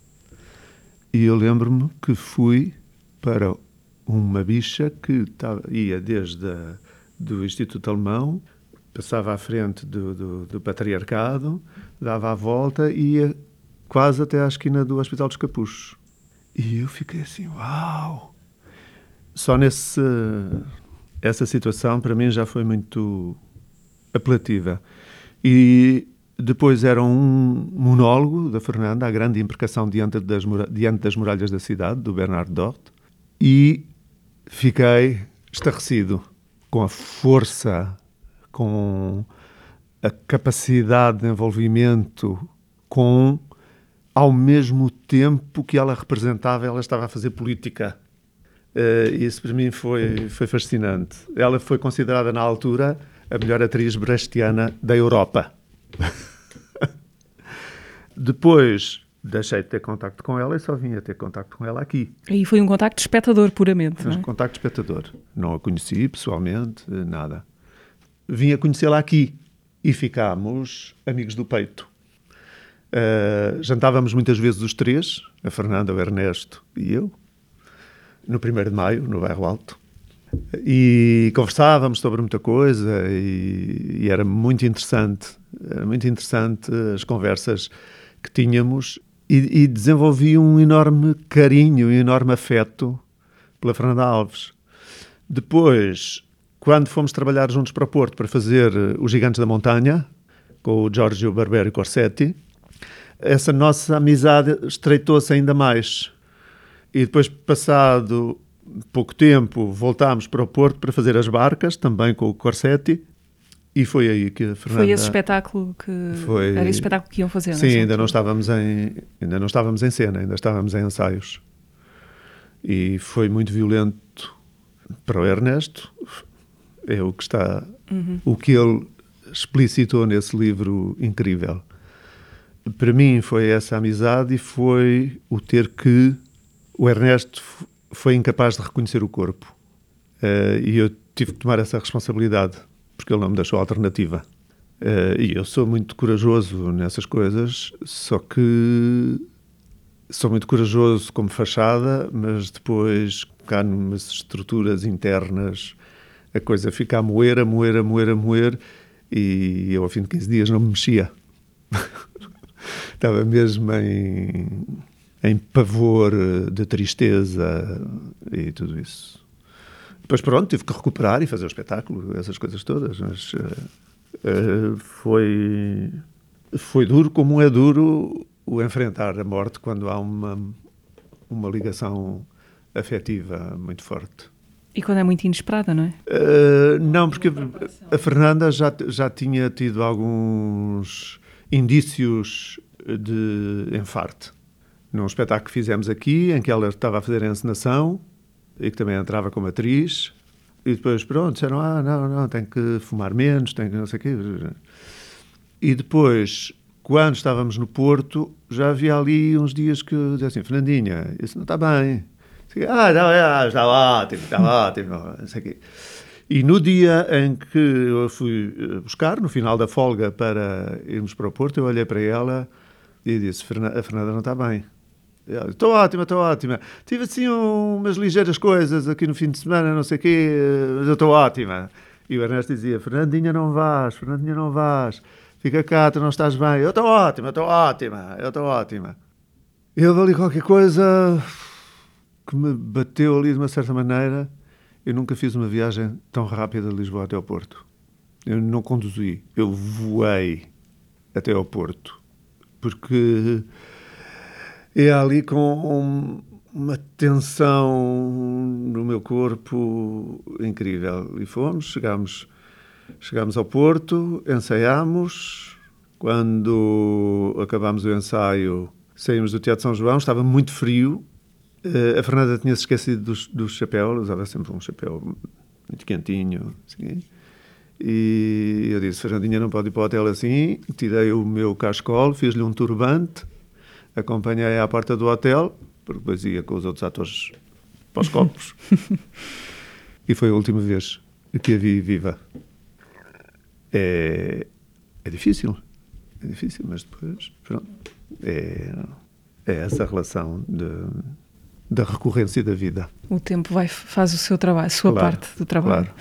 E eu lembro-me que fui para uma bicha que ia desde a, do Instituto Alemão, passava à frente do, do, do, Patriarcado, dava a volta e ia quase até à esquina do Hospital dos Capuchos. E eu fiquei assim, uau! Só nesse essa situação para mim já foi muito apelativa. E depois era um monólogo da Fernanda, a grande imprecação diante das, diante das muralhas da cidade, do Bernard Dort, e fiquei estarrecido com a força, com a capacidade de envolvimento, com ao mesmo tempo que ela representava, ela estava a fazer política. Uh, isso para mim foi, foi fascinante. Ela foi considerada na altura a melhor atriz brechtiana da Europa. *laughs* Depois deixei de ter contacto com ela e só vim a ter contacto com ela aqui. E foi um contacto de espectador puramente, não é? contacto de espectador. Não a conheci pessoalmente, nada. Vim a conhecê-la aqui e ficámos amigos do peito. Uh, jantávamos muitas vezes os três, a Fernanda, o Ernesto e eu, no 1 de maio, no Bairro Alto. E conversávamos sobre muita coisa e, e, era muito interessante, era muito interessante as conversas que tínhamos e, e desenvolvi um enorme carinho, um enorme afeto pela Fernanda Alves. Depois, quando fomos trabalhar juntos para Porto para fazer Os Gigantes da Montanha, com o Giorgio Barbero Corsetti, essa nossa amizade estreitou-se ainda mais. E depois, passado pouco tempo, voltámos para o Porto para fazer as barcas, também com o Corsetti, e foi aí que a Fernanda... Foi esse espetáculo que... Foi... Era esse espetáculo que iam fazer, Sim, ainda não, estávamos em, ainda não estávamos em cena, ainda estávamos em ensaios. E foi muito violento para o Ernesto, é o que está... Uhum. O que ele explicitou nesse livro incrível. Para mim foi essa amizade e foi o ter que... O Ernesto foi incapaz de reconhecer o corpo. Uh, e eu tive que tomar essa responsabilidade porque ele não me deixou alternativa. Uh, e eu sou muito corajoso nessas coisas, só que sou muito corajoso como fachada, mas depois cá numas estruturas internas a coisa fica a moer, a moer, a moer, a moer e eu ao fim de 15 dias não me mexia. *laughs* Estava mesmo em, em pavor de tristeza e tudo isso. Depois, pronto, tive que recuperar e fazer o espetáculo, essas coisas todas, mas uh, foi, foi duro como é duro o enfrentar a morte quando há uma, uma ligação afetiva muito forte. E quando é muito inesperada, não é? Uh, não, porque a Fernanda já, já tinha tido alguns indícios de enfarte. Num espetáculo que fizemos aqui, em que ela estava a fazer a encenação, e que também entrava como atriz. E depois, pronto, disseram: ah, não, não, tem que fumar menos, tem que não sei o quê. E depois, quando estávamos no Porto, já havia ali uns dias que eu dizia assim: Fernandinha, isso não está bem. Ah, não, é, está ótimo, está *laughs* ótimo, não sei o quê. E no dia em que eu fui eh, buscar, no final da folga, para irmos para o Porto, eu olhei para ela e disse: a Fernanda não está bem. Estou ótima, estou ótima. Tive assim umas ligeiras coisas aqui no fim de semana, não sei o quê, mas eu estou ótima. E o Ernesto dizia: Fernandinha, não vás, Fernandinha, não vás. Fica cá, tu não estás bem. Eu estou ótima, estou ótima, eu estou ótima. E houve ali qualquer coisa que me bateu ali de uma certa maneira. Eu nunca fiz uma viagem tão rápida de Lisboa até ao Porto. Eu não conduzi, eu voei até ao Porto. Porque é ali com uma tensão no meu corpo incrível. E fomos, chegámos, chegámos ao Porto, ensaiámos. Quando acabámos o ensaio, saímos do Teatro São João, estava muito frio. Uh, a Fernanda tinha-se esquecido do, do chapéu, usava sempre um chapéu muito quentinho. Assim. E eu disse: Fernandinha não pode ir para o hotel assim. Tirei o meu cascol, fiz-lhe um turbante acompanhei à porta do hotel, porque depois ia com os outros atores para os copos. *laughs* e foi a última vez que a vi viva. É, é difícil, é difícil, mas depois, pronto, é, é essa relação de, da recorrência da vida. O tempo vai, faz o seu trabalho, a sua claro, parte do trabalho. Claro.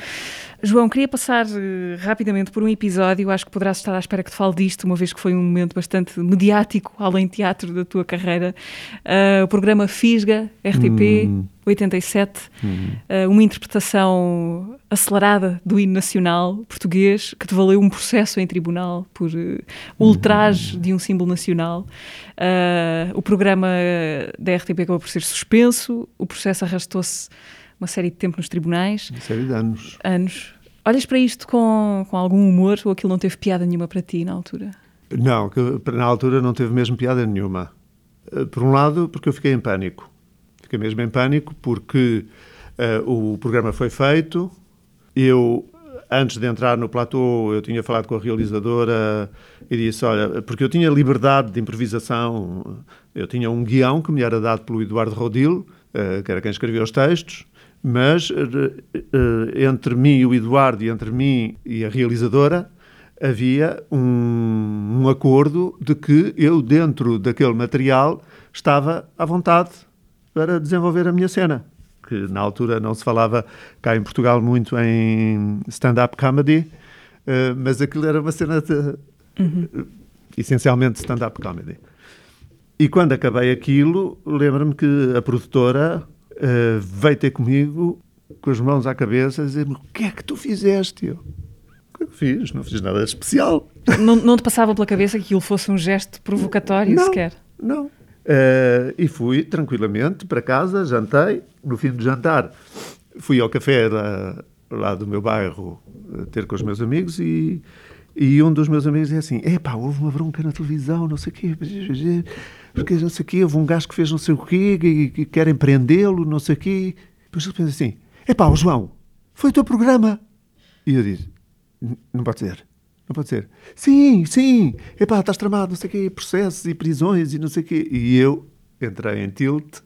João, queria passar uh, rapidamente por um episódio, acho que poderás estar à espera que te fale disto, uma vez que foi um momento bastante mediático, além teatro, da tua carreira. Uh, o programa Fisga, RTP, hum. 87, hum. Uh, uma interpretação acelerada do hino nacional português, que te valeu um processo em tribunal por ultraje hum. de um símbolo nacional. o programa da RTP acabou por ser suspenso, o processo arrastou-se uma série de tempo nos tribunais. Uma série de anos. Anos. Olhas para isto com, com algum humor ou aquilo não teve piada nenhuma para ti na altura? Não, que na altura não teve mesmo piada nenhuma. Eh, por um lado, porque eu fiquei em pânico. Fiquei mesmo em pânico porque uh, o programa foi feito, eu antes de entrar no platô, eu tinha falado com a realizadora e disse: Olha, porque eu tinha liberdade de improvisação, eu tinha um guião que me era dado pelo Eduardo Rodil, uh, que era quem escrevia os textos, mas eh, entre mim e o Eduardo, e entre mim e a realizadora, havia um um acordo de que eu, dentro daquele material, estava à vontade para desenvolver a minha cena. Que na altura não se falava cá em Portugal muito em stand-up comedy, uh, mas aquilo era uma cena de, uhum. essencialmente stand-up comedy. E quando acabei aquilo, lembro-me que a produtora uh, veio ter comigo com as mãos à cabeça e dizer-me: O que é que tu fizeste? Eu, o que é que fiz? Não fiz nada especial. Não, não te passava pela cabeça que aquilo fosse um gesto provocatório não, sequer? Não. Uh, e fui tranquilamente para casa, jantei. No fim do jantar, fui ao café da, lá do meu bairro eh, ter com os meus amigos e, e um dos meus amigos disse assim: Epá, houve uma bronca na televisão, não sei o quê, porque não sei o quê, houve um gajo que fez não sei o quê e, querem prendê-lo, não sei o quê. Depois ele pensa assim: Epá, o João, foi o teu programa. E eu disse: Não pode ser. Não pode ser. Sim, sim. Epá, estás tramado, não sei o quê, processos e prisões e não sei o quê. E eu entrei em tilt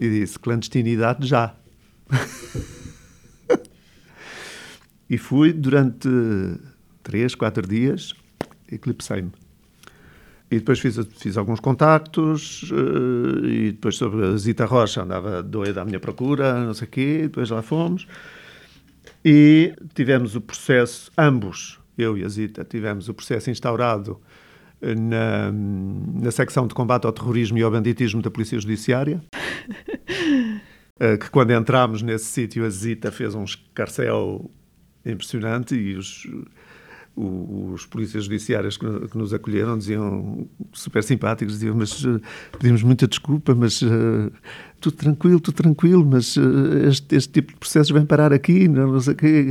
e disse, clandestinidade já. *laughs* e fui durante três, quatro dias, eclipsei-me. E depois fiz, fiz alguns contactos, uh, e depois sobre a Zita Rocha andava doida à minha procura, não sei o quê, depois lá fomos. E tivemos o processo, ambos, eu e a Zita, tivemos o processo instaurado na, na secção de combate ao terrorismo e ao banditismo da Polícia Judiciária. *laughs* Eh, que quando entramos nesse sítio, a Zita fez um escarcel impressionante e os, os polícias judiciárias que, nos acolheram diziam super simpáticos, diziam, mas uh, pedimos muita desculpa, mas uh, tudo tranquilo, tudo tranquilo, mas uh, este, este, tipo de processos vem parar aqui, não, não sei o quê.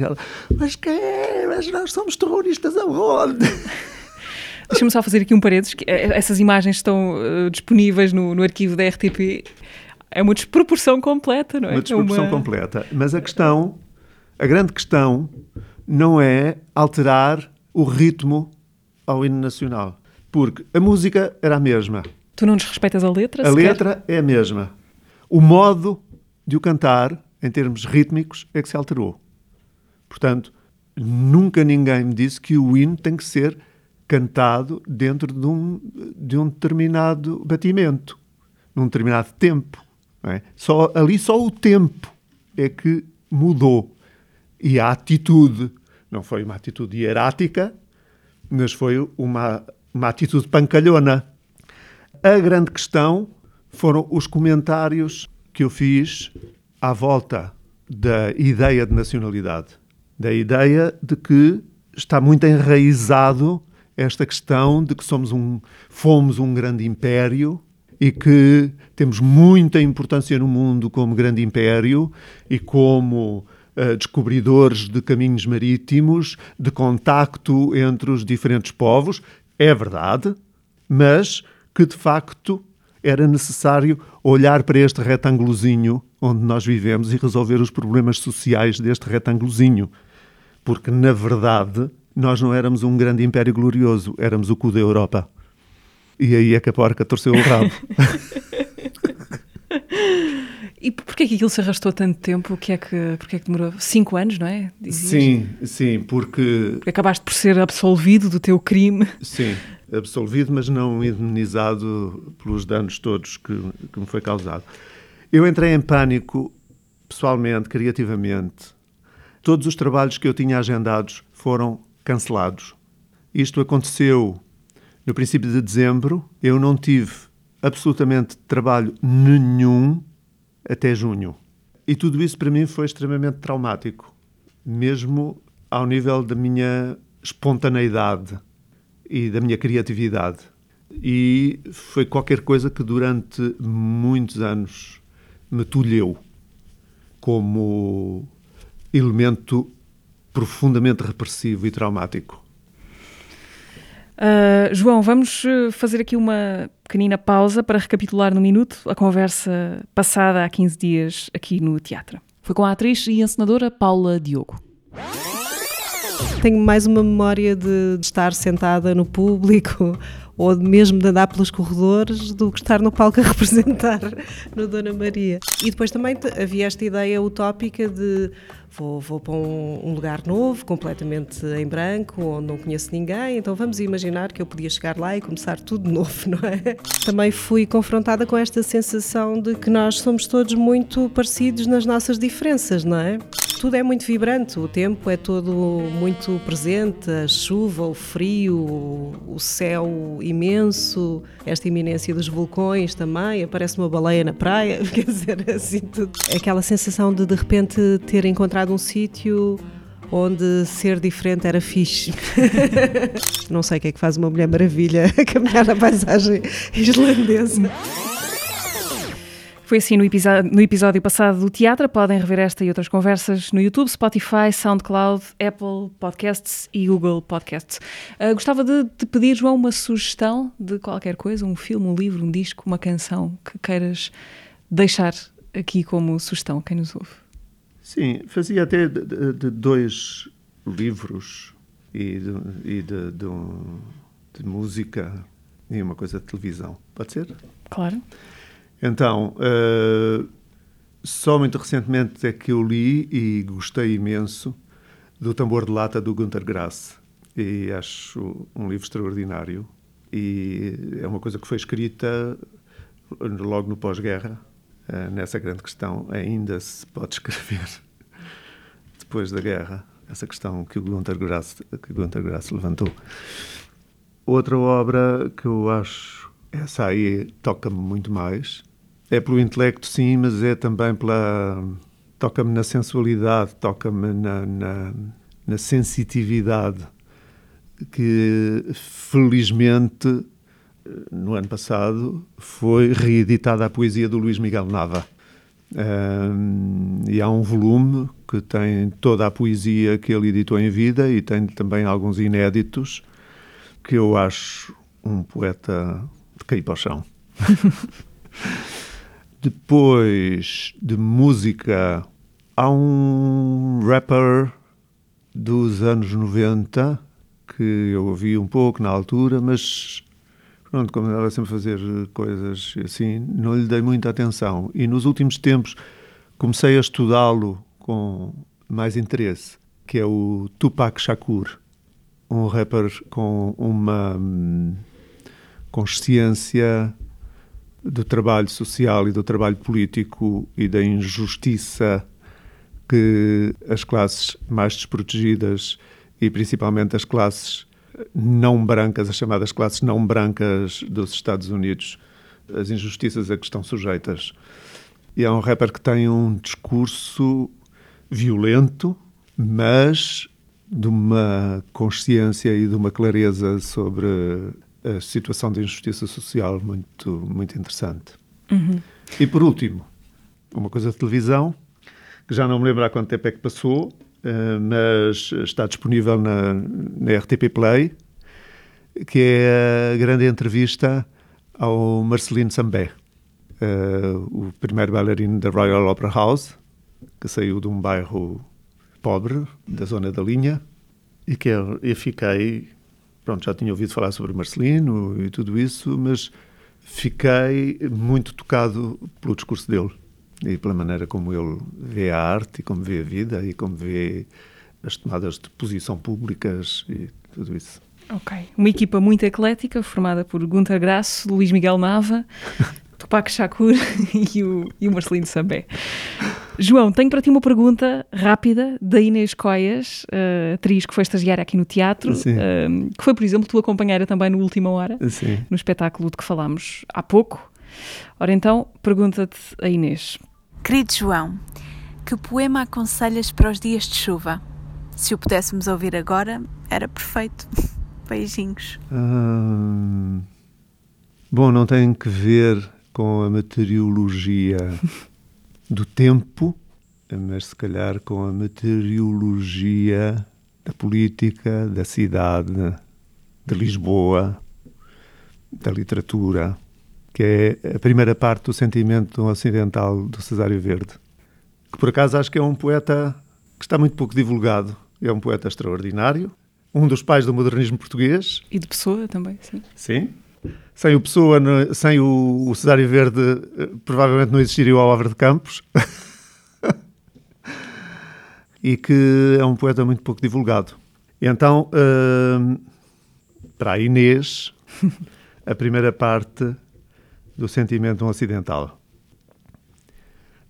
Mas quem é? Mas nós somos terroristas aonde? *laughs* Deixa-me só fazer aqui um paredes. Que eh, essas imagens estão uh, disponíveis no, no, arquivo da RTP. É uma desproporção completa, não é? Uma desproporção uma... completa. Mas a questão, a grande questão, não é alterar o ritmo ao hino nacional. Porque a música era a mesma. Tu não desrespeitas a letra? A sequer? letra é a mesma. O modo de o cantar, em termos rítmicos, é que se alterou. Portanto, nunca ninguém me disse que o hino tem que ser cantado dentro de um, de um determinado batimento, num determinado tempo. É? Só, ali só o tempo é que mudou. E a atitude não foi uma atitude hierática, mas foi uma, uma atitude pancalhona. A grande questão foram os comentários que eu fiz à volta da ideia de nacionalidade, da ideia de que está muito enraizado esta questão de que somos um, fomos um grande império e que temos muita importância no mundo como grande império e como uh, descobridores de caminhos marítimos, de contacto entre os diferentes povos. É verdade, mas que de facto era necessário olhar para este retângulozinho onde nós vivemos e resolver os problemas sociais deste retângulozinho. Porque, na verdade, nós não éramos um grande império glorioso, éramos o cu da Europa. E aí é que a porca torceu o rabo. *laughs* e porquê que aquilo se arrastou tanto tempo? Que é que, porquê é que demorou cinco anos, não é? Dizias? Sim, sim, porque... porque... Acabaste por ser absolvido do teu crime. Sim, absolvido, mas não indemnizado pelos danos todos que, que me foi causado. Eu entrei em pânico, pessoalmente, criativamente. Todos os trabalhos que eu tinha agendados foram cancelados. Isto aconteceu no princípio de dezembro. Eu não tive absolutamente trabalho nenhum até junho. E tudo isso para mim foi extremamente traumático, mesmo ao nível da minha espontaneidade e da minha criatividade. E foi qualquer coisa que durante muitos anos me tolheu como elemento profundamente repressivo e traumático. Uh, João, vamos eh, fazer aqui uma pequenina pausa para recapitular no minuto a conversa passada há 15 dias aqui no teatro. Foi com a atriz e encenadora Paula Diogo. Tenho mais uma memória de estar sentada no público, ou mesmo de andar pelos corredores do que estar no palco a representar no Dona Maria. E depois também havia esta ideia utópica de vou, vou para um, um, lugar novo, completamente em branco, onde não conheço ninguém, então vamos imaginar que eu podia chegar lá e começar tudo novo, *laughs* não é? Também fui confrontada com esta sensação de que nós somos todos muito parecidos nas nossas diferenças, não é? tudo é muito vibrante, o tempo é todo muito presente, a chuva, o frio, o céu imenso, esta iminência dos vulcões também, aparece uma baleia na praia, *laughs* quer dizer, assim tudo. Aquela sensação de de repente ter encontrado um sítio onde ser diferente era fixe. *laughs* Não sei o que é que faz uma Mulher Maravilha a caminhar na paisagem islandesa. Foi assim no episódio, no episódio passado do teatro. Podem rever esta e outras conversas no YouTube, Spotify, SoundCloud, Apple Podcasts e Google Podcasts. Uh, gostava de te pedir, João, uma sugestão de qualquer coisa, um filme, um livro, um disco, uma canção que queiras deixar aqui como sugestão, quem nos ouve. Sim, fazia até de, de, de dois livros e, de, e de, de música e uma coisa de televisão. Pode ser? Claro. Então, uh, só muito recentemente é que eu li e gostei imenso do Tambor de Lata do Günter Grass. E acho um livro extraordinário. E é uma coisa que foi escrita logo no pós-guerra, uh, nessa grande questão. Ainda se pode escrever *laughs* depois da guerra, essa questão que o Günter Grass, que o Günter Grass levantou. Outra obra que eu acho essa aí toca-me muito mais. É pelo intelecto, sim, mas é também pela. toca-me na sensualidade, toca-me na, na, na sensitividade que felizmente no ano passado foi reeditada a poesia do Luís Miguel Nava. Um, e há um volume que tem toda a poesia que ele editou em vida e tem também alguns inéditos que eu acho um poeta de cair para o chão. *laughs* Depois de música, há um rapper dos anos 90 que eu ouvi um pouco na altura, mas pronto, como andava sempre a fazer coisas assim, não lhe dei muita atenção. E nos últimos tempos comecei a estudá-lo com mais interesse, que é o Tupac Shakur, um rapper com uma hum, consciência do trabalho social e do trabalho político e da injustiça que as classes mais desprotegidas e principalmente as classes não brancas, as chamadas classes não brancas dos Estados Unidos, as injustiças a que estão sujeitas. E é um rapper que tem um discurso violento, mas de uma consciência e de uma clareza sobre a situação de injustiça social muito, muito interessante. Uhum. E por último, uma coisa de televisão, que já não me lembro há quanto tempo é que passou, uh, mas está disponível na, na RTP Play, que é a grande entrevista ao Marcelino Sambé, uh, o primeiro bailarino da Royal Opera House, que saiu de um bairro pobre, da zona da linha, e que eu, eu fiquei pronto, já tinha ouvido falar sobre Marcelino e tudo isso, mas fiquei muito tocado pelo discurso dele e pela maneira como ele vê a arte e como vê a vida e como vê as tomadas de posição públicas e tudo isso. Ok. Uma equipa muito eclética, formada por Gunter Grasso, Luís Miguel Nava, *laughs* Tupac Shakur *laughs* e o, e o Marcelino Sambé. João, tenho para ti uma pergunta rápida da Inês Coias, uh, atriz que foi estagiária aqui no teatro, uh, que foi, por exemplo, tu acompanhara também no Última Hora, Sim. no espetáculo de que falámos há pouco. Ora então, pergunta-te a Inês. Querido João, que poema aconselhas para os dias de chuva? Se o pudéssemos ouvir agora, era perfeito. *laughs* Beijinhos. Hum, bom, não tem que ver com a meteorologia *laughs* do tempo, mas se calhar com a meteorologia da política, da cidade, de Lisboa, da literatura, que é a primeira parte do sentimento ocidental do Cesário Verde, que por acaso acho que é um poeta que está muito pouco divulgado. É um poeta extraordinário, um dos pais do modernismo português. E de pessoa também, sim. Sim, sem o Pessoa, sem o, o Cesário Verde, eh, provavelmente não existiria o Álvaro de Campos. *laughs* e que é um poeta muito pouco divulgado. Então, hum, para a Inês, a primeira parte do sentimento ocidental.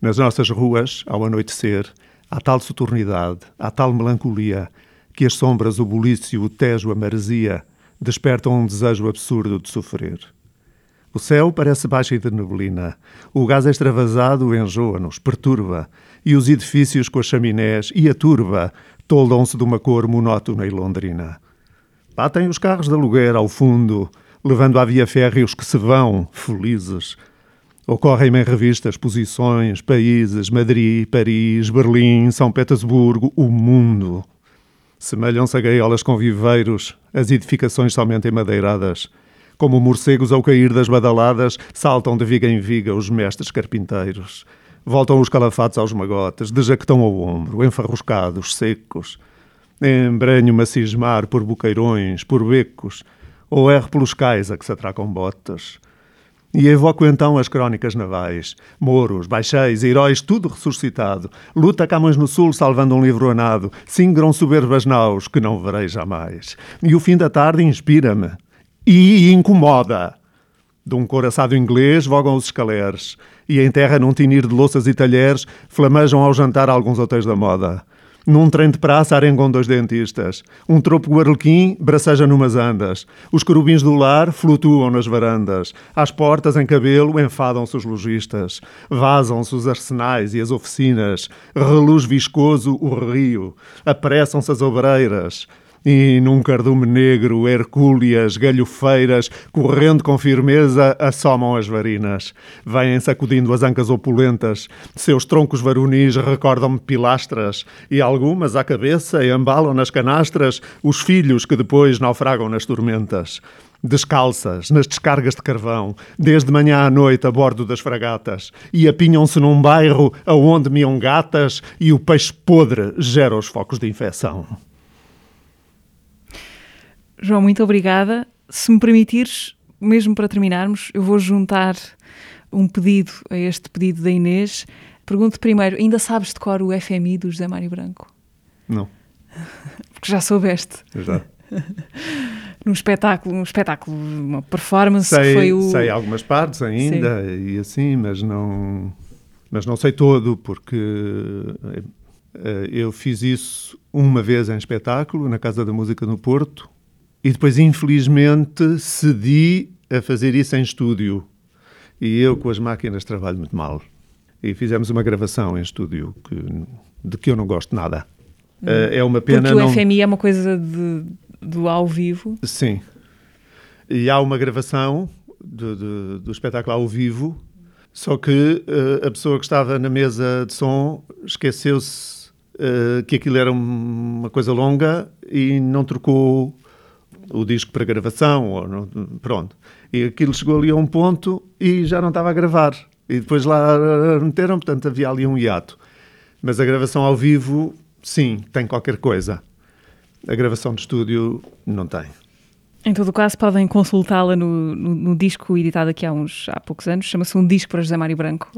Nas nossas ruas, ao anoitecer, há tal soturnidade, há tal melancolia, que as sombras, o bulício, o tejo, a maresia, despertam um desejo absurdo de sofrer. O céu parece baixo e de neblina. O gás extravasado enjoa-nos, perturba. E os edifícios com as chaminés e a turba toldam-se de uma cor monótona e londrina. Batem os carros de aluguer ao fundo, levando à via férrea os que se vão, felizes. Ocorrem-me em revistas posições, países, Madrid, Paris, Berlim, São Petersburgo, o mundo. Semelham-se a gaiolas com viveiros, as edificações somente emadeiradas. Como morcegos ao cair das badaladas, saltam de viga em viga os mestres carpinteiros. Voltam os calafatos aos magotes, de jaquetão ao ombro, enfarruscados, secos. Embranho-me a cismar por buqueirões, por becos, ou erro pelos cais a que se atracam botas. E evoco então as crónicas navais. Mouros, baixéis, heróis, tudo ressuscitado. Luta Camões no Sul, salvando um livro anado. Singram soberbas naus, que não verei jamais. E o fim da tarde inspira-me. E incomoda. De um coraçado inglês vogam os escaleres. E em terra, num tinir de louças e talheres, flamejam ao jantar alguns hotéis da moda. Num trem de praça arengam dois dentistas. Um tropo guarlequim braceja numas andas. Os querubins do lar flutuam nas varandas. Às portas, em cabelo, enfadam-se os lojistas. Vazam-se os arsenais e as oficinas. Reluz viscoso o rio. Apressam-se as obreiras. E num cardume negro, hercúleas, galhofeiras, correndo com firmeza, assomam as varinas. Vêm sacudindo as ancas opulentas. Seus troncos varonis recordam-me pilastras. E algumas, à cabeça, embalam nas canastras os filhos que depois naufragam nas tormentas. Descalças, nas descargas de carvão, desde manhã à noite a bordo das fragatas, e apinham-se num bairro aonde miam gatas e o peixe podre gera os focos de infecção. João, muito obrigada. Se me permitires, mesmo para terminarmos, eu vou juntar um pedido a este pedido da Inês. Pergunto primeiro, ainda sabes de cor o FMI do José Mário Branco? Não, *laughs* Porque já soubeste. já. *laughs* Num espetáculo, um espetáculo, uma performance que Sei, foi o... sei algumas partes ainda e assim, mas não, mas não sei todo, porque eh, eu fiz isso uma vez em espetáculo, na Casa da Música no Porto, e depois, infelizmente, cedi a fazer isso em estúdio. E eu, com as máquinas, trabalho muito mal. E fizemos uma gravação em estúdio que, de que eu não gosto nada. Eh, é uma pena Porque o não... FMI é uma coisa de, do ao vivo. Sim. E há uma gravação do, do, do espetáculo ao vivo, só que eh, a pessoa que estava na mesa de som esqueceu-se eh, que aquilo era uma coisa longa e não trocou o disco para gravação. Ou não- pronto. E aquilo chegou ali a um ponto e já não estava a gravar. E depois lá meteram, portanto havia ali um hiato. Mas a gravação ao vivo, sim, tem qualquer coisa. A gravação de estúdio não tem. Em todo o caso, podem consultá-la no, no- no disco editado aqui há uns há poucos anos, chama-se Um Disco para José Mário Branco.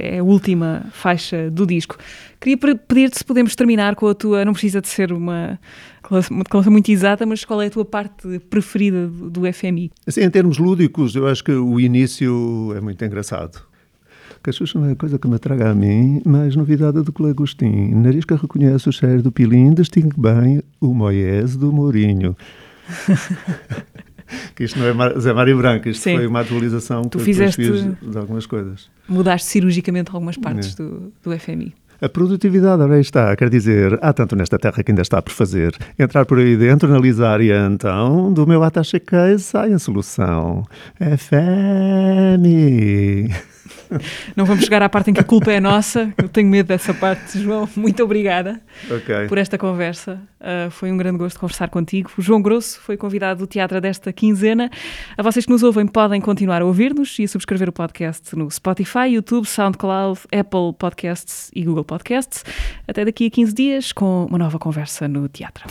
É, é a última faixa do disco. Queria pe- pedir-te se podemos terminar com a tua. Não precisa de ser uma declaração muito exata, mas qual é a tua parte preferida do, do FMI? Assim, em termos lúdicos, eu acho que o início é muito engraçado. Cachucha não é coisa que me traga a mim, mais novidade do o Agostinho. Nariz que reconhece o cheiro do pilim, distingue bem o Moés do Mourinho. *laughs* que isto não é Mar- Zé Mário Branco, isto Sim. foi uma atualização Tu que fizeste- fiz de algumas coisas. Mudaste cirurgicamente algumas partes É. do, do FMI. A produtividade, ora aí está, quer dizer, há tanto nesta terra que ainda está por fazer. Entrar por aí dentro, analisar e então, do meu attaché case sai a solução. FM. *laughs* Não vamos chegar à parte em que a culpa é nossa. Eu tenho medo dessa parte, João. Muito obrigada Ok. por esta conversa. Uh, foi um grande gosto conversar contigo. O João Grosso foi convidado do teatro desta quinzena. A vocês que nos ouvem podem continuar a ouvir-nos e a subscrever o podcast no Spotify, YouTube, SoundCloud, Apple Podcasts e Google Podcasts. Até daqui a 15 dias com uma nova conversa no teatro.